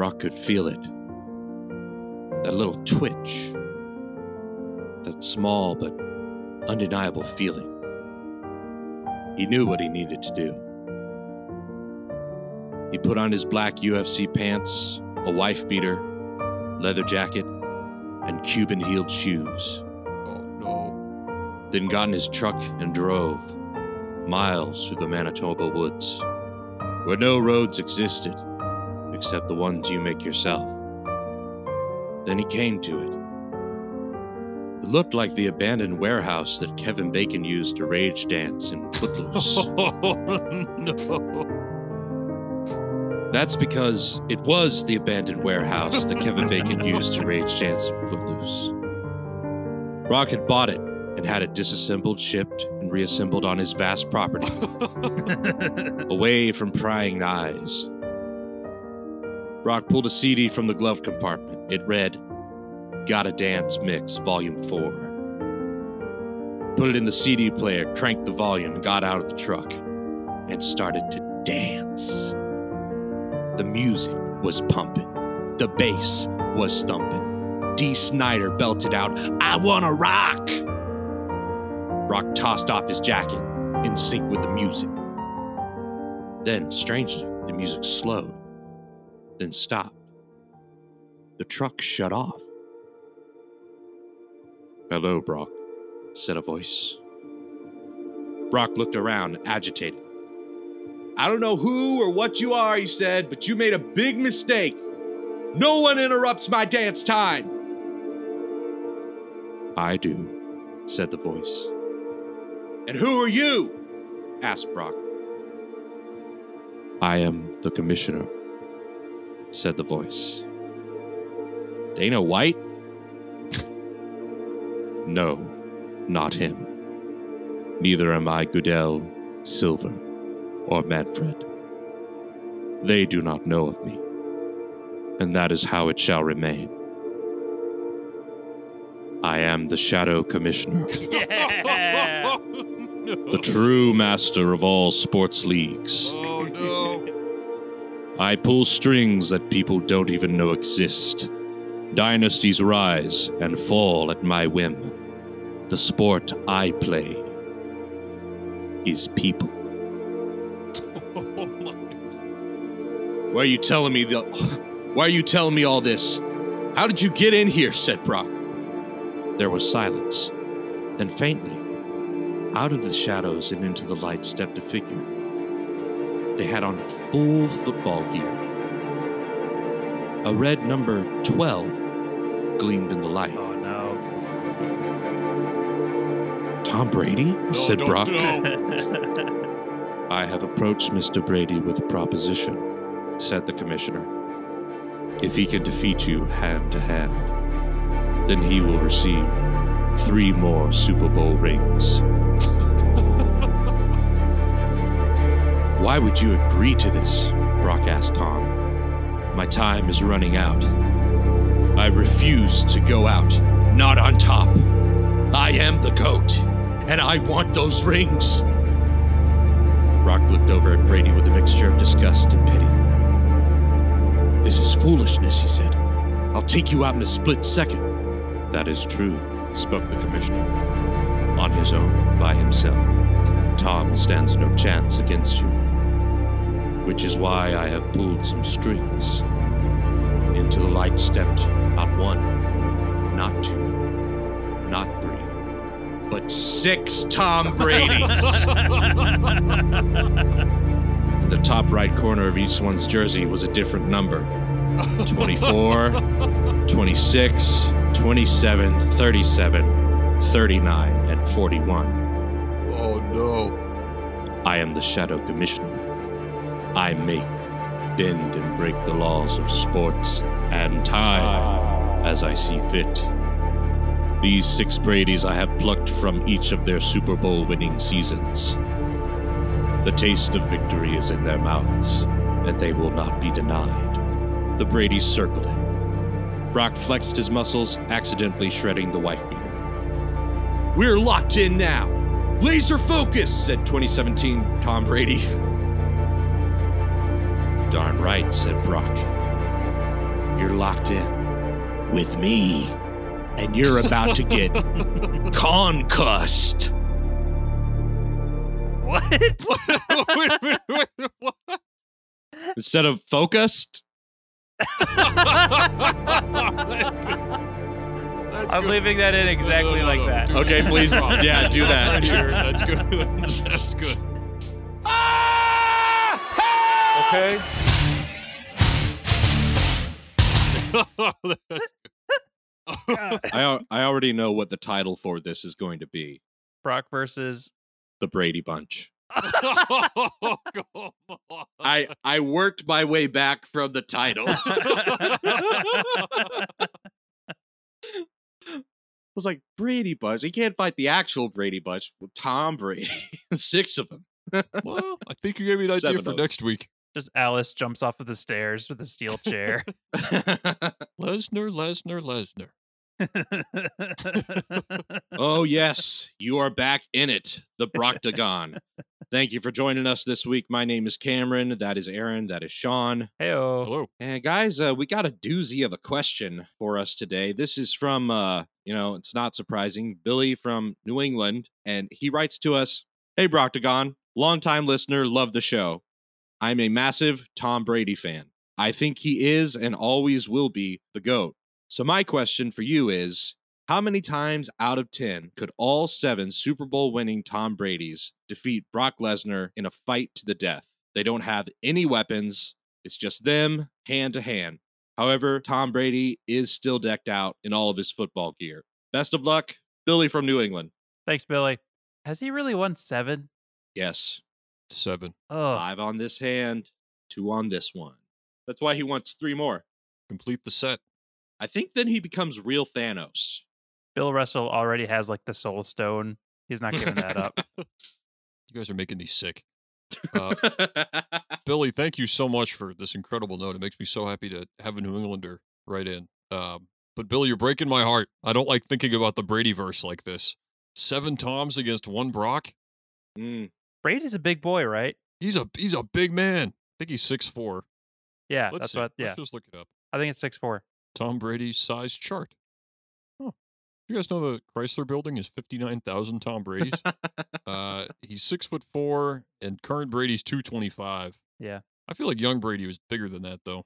Brock could feel it. That little twitch. That small but undeniable feeling. He knew what he needed to do. He put on his black UFC pants, a wife beater, leather jacket, and Cuban heeled shoes. Oh no. Then got in his truck and drove miles through the Manitoba woods, where no roads existed except the ones you make yourself. Then he came to it. It looked like the abandoned warehouse that Kevin Bacon used to rage dance in Footloose. Oh, no. That's because it was the abandoned warehouse that Kevin Bacon used to rage dance in Footloose. Had bought it and had it disassembled, shipped, and reassembled on his vast property, away from prying eyes. Brock pulled a CD from the glove compartment. It read, Gotta Dance Mix, Volume 4. Put it in the CD player, cranked the volume, got out of the truck, and started to dance. The music was pumping, the bass was thumping. Dee Snider belted out, I wanna rock! Brock tossed off his jacket, in sync with the music. Then, strangely, the music slowed, then stopped. The truck shut off. Hello, Brock, said a voice. Brock looked around, agitated. I don't know who or what you are, he said, but you made a big mistake. No one interrupts my dance time. I do, said the voice. And who are you? asked Brock. I am the commissioner, said the voice. Dana White? no, not him. Neither am I Goodell, Silver, or Manfred. They do not know of me, and that is how it shall remain. I am the Shadow Commissioner, Yeah. the true master of all sports leagues. Oh. I pull strings that people don't even know exist. Dynasties rise and fall at my whim. The sport I play is people. Why are you telling me the Why are you telling me all this? How did you get in here? said Brock. There was silence. Then faintly, out of the shadows and into the light stepped a figure. They had on full football gear. A red number 12 gleamed in the light. oh no. Tom Brady? said Brock. no. I have approached Mr. Brady with a proposition, said the commissioner. If he can defeat you hand to hand, then he will receive three more Super Bowl rings. Why would you agree to this? Brock asked Tom. My time is running out. I refuse to go out, not on top. I am the GOAT, and I want those rings. Brock looked over at Brady with a mixture of disgust and pity. This is foolishness, he said. I'll take you out in a split second. That is true, spoke the commissioner. On his own, by himself, Tom stands no chance against you. Which is why I have pulled some strings. Into the light stepped not one, not two, not three, but six Tom Brady's. In the top right corner of each one's jersey was a different number 24, 26, 27, 37, 39, and 41. Oh no. I am the Shadow Commissioner. I make, bend, and break the laws of sports and time as I see fit. These six Bradys I have plucked from each of their Super Bowl winning seasons. The taste of victory is in their mouths, and they will not be denied. The Bradys circled him. Brock flexed his muscles, accidentally shredding the wife beater. We're locked in now. Laser focus, said 2017 Tom Brady. Darn right, said Brock. You're locked in with me, and you're about to get concussed. what? wait, wait, wait, what? Instead of focused, That's I'm good. leaving that in exactly No, no, like no, that. Okay, please, yeah, do that. here. That's good. That's good. Ah! Okay. I I already know what the title for this is going to be: Brock versus. the Brady Bunch. come on. I I worked my way back from the title. I was like Brady Bunch. You can't fight the actual Brady Bunch Tom Brady. Six of them. well, I think you gave me an idea Seven for next week. Just Alice jumps off of the stairs with a steel chair. Lesnar, Lesnar, Lesnar. oh yes, you are back in it, the Broctagon. Thank you for joining us this week. My name is Cameron. That is Aaron. That is Sean. Heyo. Hello. And guys, uh, we got a doozy of a question for us today. This is from, uh, you know, it's not surprising, Billy from New England, and he writes to us, "Hey Broctagon, longtime listener, love the show. I'm a massive Tom Brady fan. I think he is and always will be the goat. So my question for you is." How many times out of 10 could all seven Super Bowl winning Tom Brady's defeat Brock Lesnar in a fight to the death? They don't have any weapons, it's just them, hand to hand. However, Tom Brady is still decked out in all of his football gear. Best of luck, Billy from New England. Thanks, Billy. Has he really won seven? Yes, Seven. five on this hand, two on this one. That's why he wants three more. Complete the set. I think then he becomes real Thanos. Bill Russell already has like the soul stone. He's not giving that up. You guys are making me sick. Uh, Billy, thank you so much for this incredible note. It makes me so happy to have a New Englander write in. Um, but Billy, you're breaking my heart. I don't like thinking about the Brady verse like this. Seven Toms against one Brock. Mm, Brady's a big boy, right? He's a he's a big man. I think he's six four. Yeah, Let's that's see. what. Yeah, Let's just look it up. I think it's six four. Tom Brady's size chart. Oh, you guys know the Chrysler Building is fifty nine thousand Tom Brady's. uh, he's six foot four, and current Brady's two twenty five. Yeah. I feel like young Brady was bigger than that, though.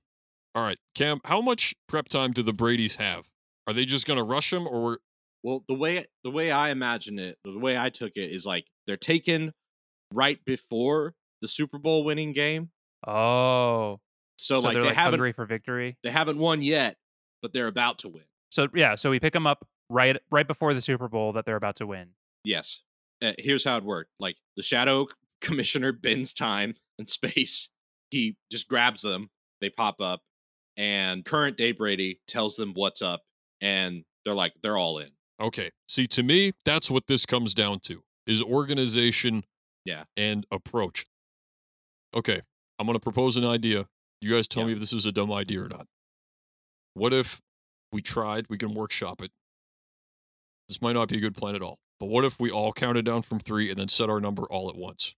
All right, Cam, how much prep time do the Brady's have? Are they just going to rush him, or well, the way the way I imagine it, the way I took it is like they're taken right before the Super Bowl winning game. Oh, So, so like they're they like haven't hungry for victory. they haven't won yet, but they're about to win. So yeah, so we pick them up right right before the Super Bowl that they're about to win. Yes. Uh, here's how it worked. Like the shadow commissioner bends time and space. He just grabs them. They pop up, and current day Brady tells them what's up, and they're like they're all in. okay? See, to me, that's what this comes down to: is organization, Yeah. and approach. Okay, I'm going to propose an idea. You guys tell Yeah. me if this is a dumb idea or not. What if we tried? We can workshop it. This might not be a good plan at all. But what if we all counted down from three and then set our number all at once?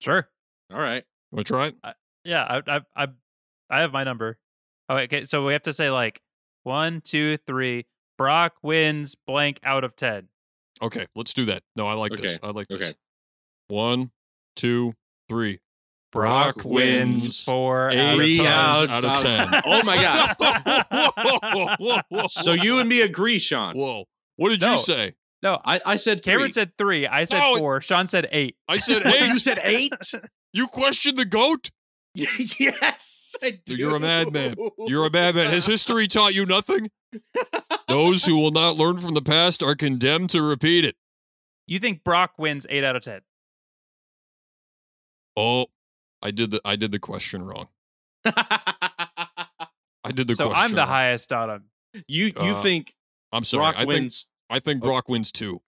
Sure. All right. Want to try it? Yeah, I I I, I have my number. Oh, okay. So we have to say like one, two, three. Brock wins blank out of ten. Okay, let's do that. No, I like this. I like this. Okay. One, two, three. Brock, Brock wins wins four eight out of times out of 10. Oh my god. whoa, whoa, whoa, whoa, so you and me agree, Sean. Whoa. What did No. you say? No, I, I said Cameron said three. I said No, it- four. Sean said eight. I said What, eight. you said eight. You questioned the goat? yes, I do. You're a madman. You're a madman. Has history taught you nothing? Those who will not learn from the past are condemned to repeat it. You think Brock wins eight out of ten? Oh, I did the I did the question wrong. I did the so question I'm the wrong. highest on him. you you Uh, think I'm sorry. Brock I think? I think Oh. Brock wins two.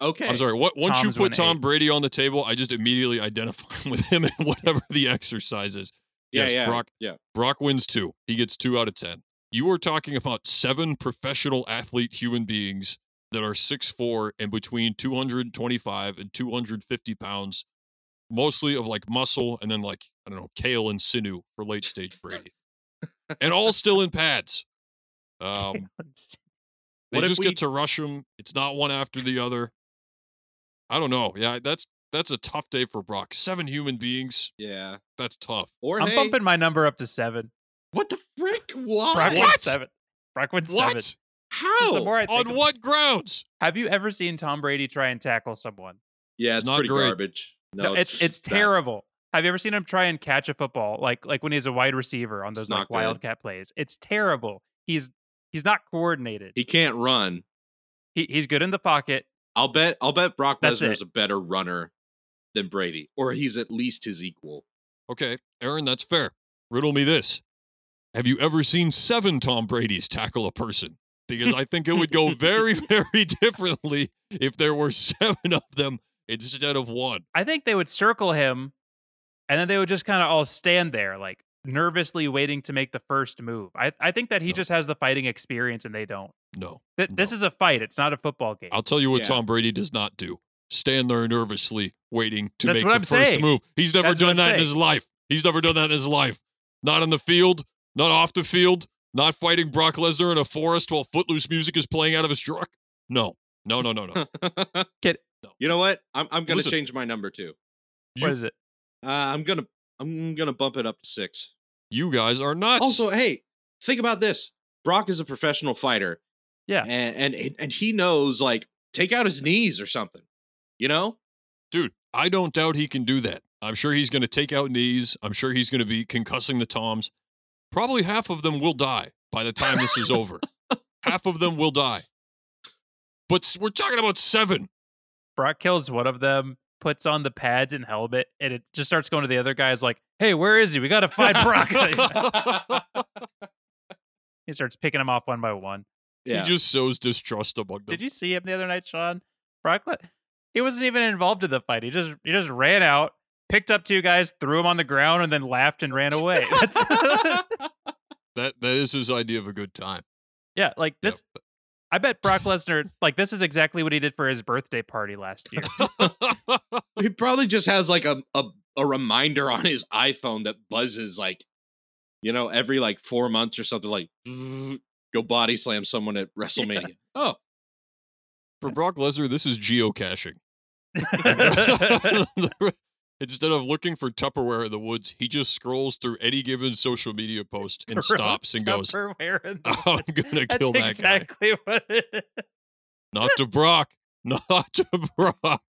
Okay. I'm sorry. What once Tom's you put Tom eight. Brady on the table, I just immediately identify with him in whatever the exercise is. Yeah, yes, yeah, Brock yeah. Brock wins two. He gets two out of ten. You are talking about seven professional athlete human beings that are 6'4 and between 225 and 250 pounds, mostly of like muscle and then like, I don't know, kale and sinew for late stage Brady. and all still in pads. Um, they What if just we- get to rush him. It's not one after the other. I don't know. Yeah, that's that's a tough day for Brock. Seven human beings. yeah. That's tough. Or I'm hey, bumping my number up to seven. what the frick? What? Brock wins What? seven. Brock wins What? seven. Just How? the more I think On of- what grounds? Have you ever seen Tom Brady try and tackle someone? yeah, It's it's, not pretty great. garbage. No, No, it's it's, bad. terrible. Have you ever seen him try and catch a football like like when he's a wide receiver on those like good. wildcat plays? It's terrible. He's he's not coordinated. He can't run. He, he's good in the pocket. I'll bet. I'll bet Brock Lesnar is a better runner than Brady, or he's at least his equal. Okay, Aaron, that's fair. Riddle me this. Have you ever seen seven Tom Brady's tackle a person? Because I think it would go very, very differently if there were seven of them instead of one. I think they would circle him, and then they would just kind of all stand there, like nervously waiting to make the first move. I I think that he No. just has the fighting experience, and they don't. No. Th- This is a fight. It's not a football game. I'll tell you what Yeah. Tom Brady does not do. Stand there nervously waiting to That's make what the I'm first saying. move. He's never That's done I'm that in his life. He's never done that in his life. Not on the field, not off the field, not fighting Brock Lesnar in a forest while footloose music is playing out of his truck. No. No, no, no, no. Get You know what? I'm I'm gonna Listen. change my number too. what is it? Uh, I'm gonna I'm gonna bump it up to six. you guys are nuts. Also, hey, think about this. Brock is a professional fighter. Yeah. And and and he knows like take out his knees or something. You know? Dude, I don't doubt he can do that. I'm sure he's going to take out knees. I'm sure he's going to be concussing the Toms. Probably half of them will die by the time this is over. half of them will die. But we're talking about seven. Brock kills one of them, puts on the pads and helmet, and it just starts going to the other guys like, "Hey, where is he? We got to find Brock." he starts picking them off one by one. Yeah. He just sows distrust among them. Did you see him the other night, Sean? Brock, he wasn't even involved in the fight. He just he just ran out, picked up two guys, threw them on the ground, and then laughed and ran away. That's That that is his idea of a good time. yeah, like Yep. This. I bet Brock Lesnar, like this is exactly what he did for his birthday party last year. he probably just has like a, a a reminder on his iPhone that buzzes like, you know, every like four months or something. Like, go body slam someone at WrestleMania. Oh, For Brock Lesnar, this is geocaching. Instead of looking for Tupperware in the woods, he just scrolls through any given social media post and stops and goes, I'm gonna kill that guy. exactly what it is. Not to Brock. Not to Brock.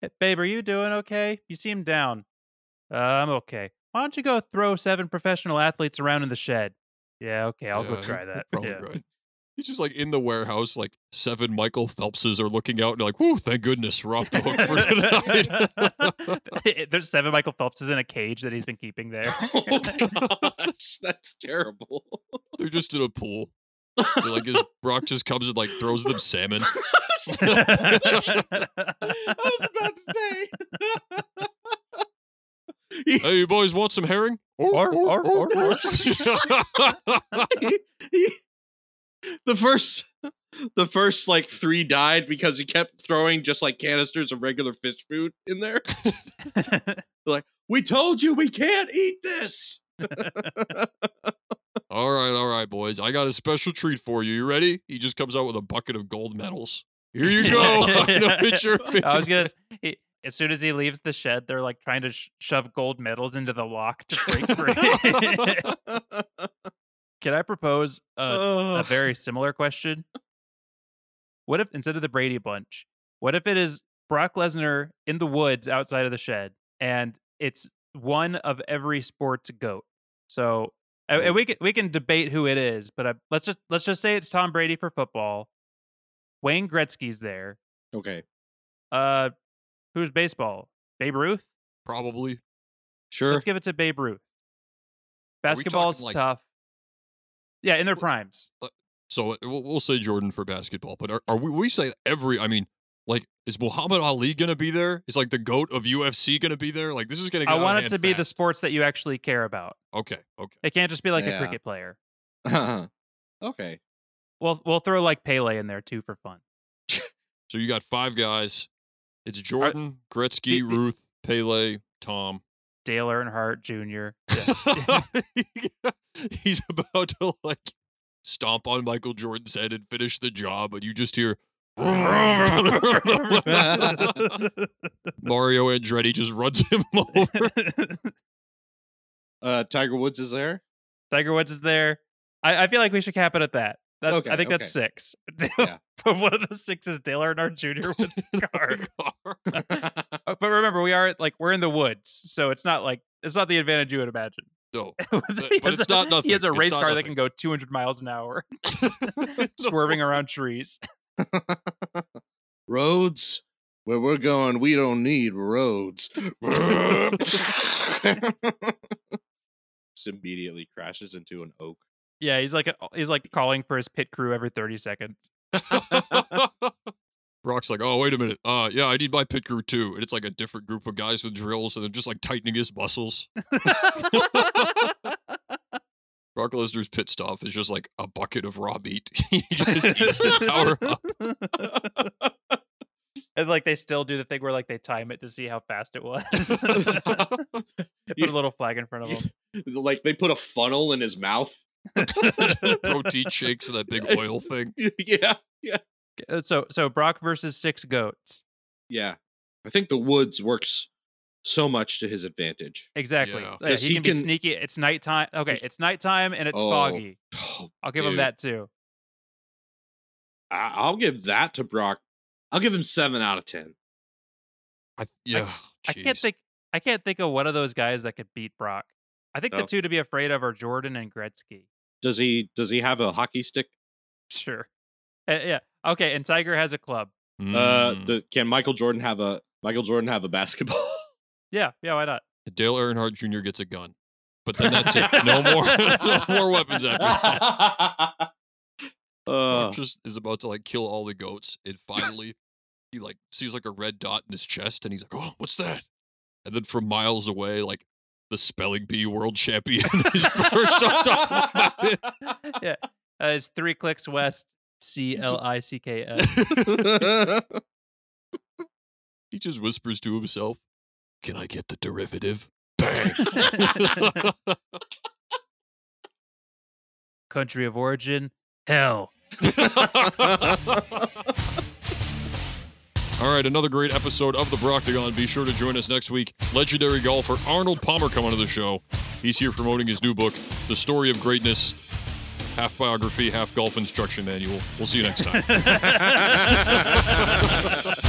Hey, babe, are you doing okay? You seem down. Uh, I'm okay. Why don't you go throw seven professional athletes around in the shed? Yeah, okay, I'll Yeah, go try that. Yeah. right. He's just like in the warehouse, like seven Michael Phelpses are looking out and they're like, whoo, thank goodness we're off the hook for tonight. Eh, there's seven Michael Phelpses in a cage that he's been keeping there. oh gosh, that's terrible. they're just in a pool. They're like his Brock just comes and like throws them salmon. I was about to say. He- Hey, you boys want some herring? Or- or- or- or. he- he- the first the first like three died because he kept throwing just like canisters of regular fish food in there. like, we told you we can't eat this. all right, all right, boys. I got a special treat for you. You ready? He just comes out with a bucket of gold medals. Here you go. I know it's your I was gonna. s- He, as soon as he leaves the shed, they're like trying to sh- shove gold medals into the lock to break free. Can I propose a, a very similar question? What if instead of the Brady bunch, what if it is Brock Lesnar in the woods outside of the shed, and it's one of every sport's goat? So, and- we can we can debate who it is, but I, let's just let's just say it's Tom Brady for football. Wayne Gretzky's there. okay, Uh, who's baseball? Babe Ruth. Probably. sure. Let's give it to Babe Ruth. Basketball's like- tough. Yeah, in their primes. So uh, we'll, we'll say Jordan for basketball, but are, are we? We say every. I mean, like, is Muhammad Ali gonna be there? Is like the goat of UFC gonna be there? Like, this is gonna. Get I want it to be the sports that you actually care about. Okay. Okay. It can't just be like Yeah. a cricket player. okay. We'll we'll throw like Pele in there too for fun. So you got five guys. It's Jordan, Gretzky, the- Ruth, Pele, Tom. Dale Earnhardt Jr. He's about to like stomp on Michael Jordan's head and finish the job, and you just hear Mario Andretti just runs him over. Uh, Tiger Woods is there. Tiger Woods is there. I, I feel like we should cap it at that. That's, Okay, I think okay. that's six. Yeah. but one of the six is Dale Earnhardt Jr. with the car. Uh, but remember, we are like we're in the woods, so it's not like it's not the advantage you would imagine. no, but it's a- not nothing. He has a It's race car that can go 200 miles an hour, swerving around trees. roads where we're going we don't need roads just immediately crashes into an oak Yeah, he's like he's like calling for his pit crew every 30 seconds. Brock's like, oh wait a minute, uh, yeah, I need my pit crew too, and it's like a different group of guys with drills, and they're just like tightening his muscles. Brock Lesnar's pit stop is just like a bucket of raw meat. he just eats to power up. and like they still do the thing where like they time it to see how fast it was. put a little flag in front of him. like they put a funnel in his mouth Protein shakes and that big oil thing. yeah Uh, So so Brock versus six goats. yeah i think the woods works so much to his advantage Exactly. Yeah. Yeah, 'Cause he, he can, be can- sneaky. It's nighttime. Okay, it's nighttime and it's Oh, foggy. Oh, I'll give him that too. I- i'll give that to brock i'll give him seven out of ten I, yeah, I can't think. I can't think of one of those guys that could beat Brock. I think the Oh. two to be afraid of are Jordan and Gretzky. Does he does he have a hockey stick Sure. Uh, yeah. Okay. And Tiger has a club. uh Mm. the, can michael jordan have a michael jordan have a basketball Yeah. Yeah. Why not? Dale Earnhardt Jr. gets a gun, but then that's it. No more, no more weapons after that. uh, just is about to like kill all the goats, and finally, he like sees like a red dot in his chest, and he's like, "Oh, what's that?" And then from miles away, like the spelling bee world champion is perched on top of the mountain. yeah. Uh, it's three clicks west. C L I C K S. He just whispers to himself, "Can I get the derivative?" Bang. Country of origin. Hell. All right, another great episode of the Broctagon. Be sure to join us next week. Legendary golfer Arnold Palmer coming to the show. He's here promoting his new book, The Story of Greatness, half biography, half golf instruction manual. We'll see you next time.